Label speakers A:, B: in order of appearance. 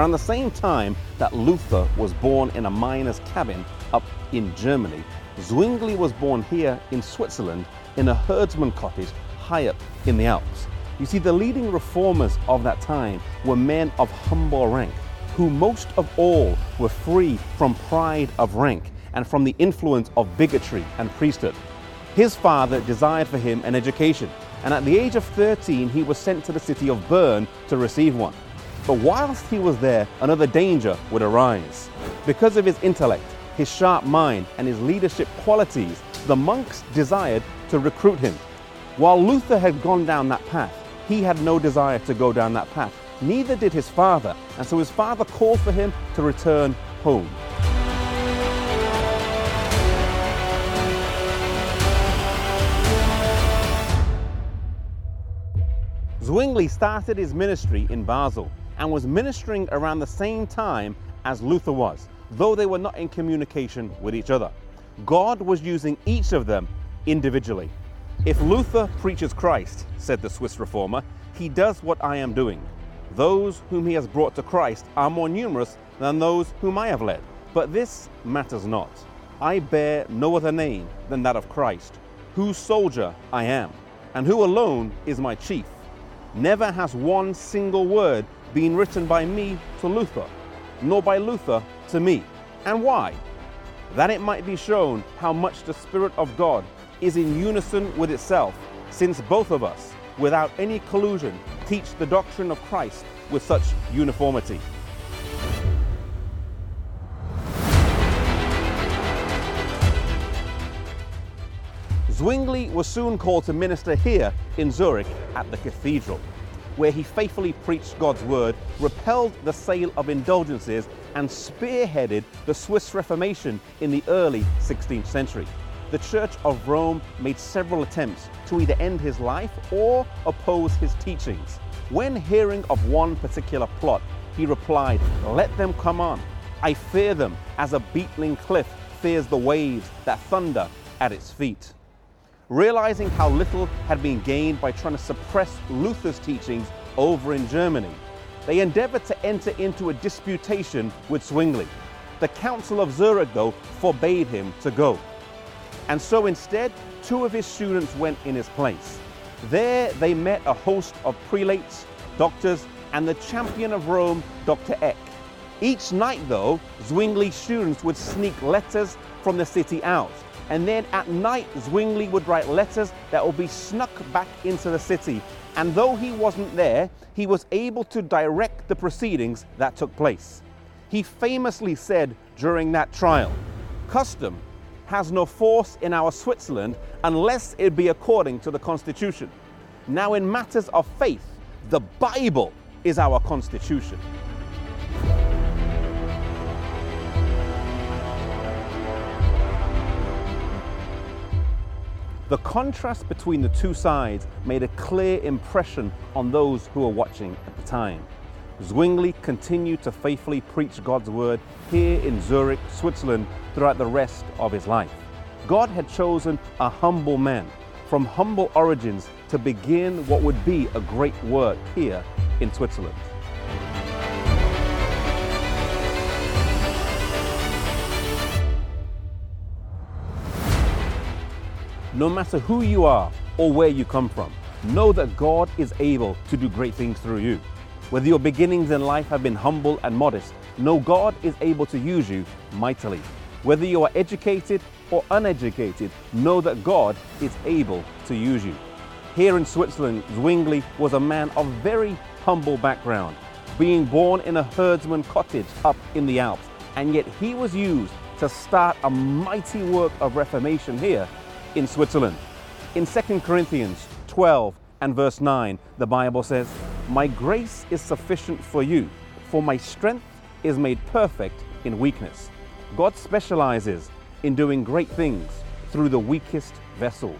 A: Around the same time that Luther was born in a miner's cabin up in Germany, Zwingli was born here in Switzerland in a herdsman cottage high up in the Alps. You see, the leading reformers of that time were men of humble rank, who most of all were free from pride of rank and from the influence of bigotry and priesthood. His father desired for him an education, and at the age of 13, he was sent to the city of Bern to receive one. But whilst he was there, another danger would arise. Because of his intellect, his sharp mind, and his leadership qualities, the monks desired to recruit him. While Luther had gone down that path, he had no desire to go down that path. Neither did his father, and so his father called for him to return home. Zwingli started his ministry in Basel and was ministering around the same time as Luther was, though they were not in communication with each other. God was using each of them individually. If Luther preaches Christ, said the Swiss reformer, he does what I am doing. Those whom he has brought to Christ are more numerous than those whom I have led. But this matters not. I bear no other name than that of Christ, whose soldier I am, and who alone is my chief. Never has one single word been written by me to Luther, nor by Luther to me. And why? That it might be shown how much the Spirit of God is in unison with itself, since both of us, without any collusion, teach the doctrine of Christ with such uniformity. Zwingli was soon called to minister here in Zurich at the cathedral, where he faithfully preached God's word, repelled the sale of indulgences, and spearheaded the Swiss Reformation in the early 16th century the Church of Rome made several attempts to either end his life or oppose his teachings. When hearing of one particular plot, he replied, Let them come on. I fear them as a beetling cliff fears the waves that thunder at its feet. Realizing how little had been gained by trying to suppress Luther's teachings over in Germany, they endeavored to enter into a disputation with Zwingli. The Council of Zurich, though, forbade him to go. And so instead, two of his students went in his place. There they met a host of prelates, doctors, and the champion of Rome, Dr. Eck. Each night, though, Zwingli's students would sneak letters from the city out. And then at night, Zwingli would write letters that would be snuck back into the city. And though he wasn't there, he was able to direct the proceedings that took place. He famously said during that trial, Custom has no force in our Switzerland unless it be according to the Constitution. Now, in matters of faith, the Bible is our Constitution. The contrast between the two sides made a clear impression on those who were watching at the time. Zwingli continued to faithfully preach God's word here in Zurich, Switzerland, throughout the rest of his life. God had chosen a humble man from humble origins to begin what would be a great work here in Switzerland. No matter who you are or where you come from, know that God is able to do great things through you. Whether your beginnings in life have been humble and modest, know God is able to use you mightily. Whether you are educated or uneducated, know that God is able to use you. Here in Switzerland, Zwingli was a man of very humble background, being born in a herdsman cottage up in the Alps, and yet he was used to start a mighty work of reformation here in Switzerland. In 2 Corinthians 12 and verse 9, the Bible says, My grace is sufficient for you, for my strength is made perfect in weakness. God specializes in doing great things through the weakest vessels.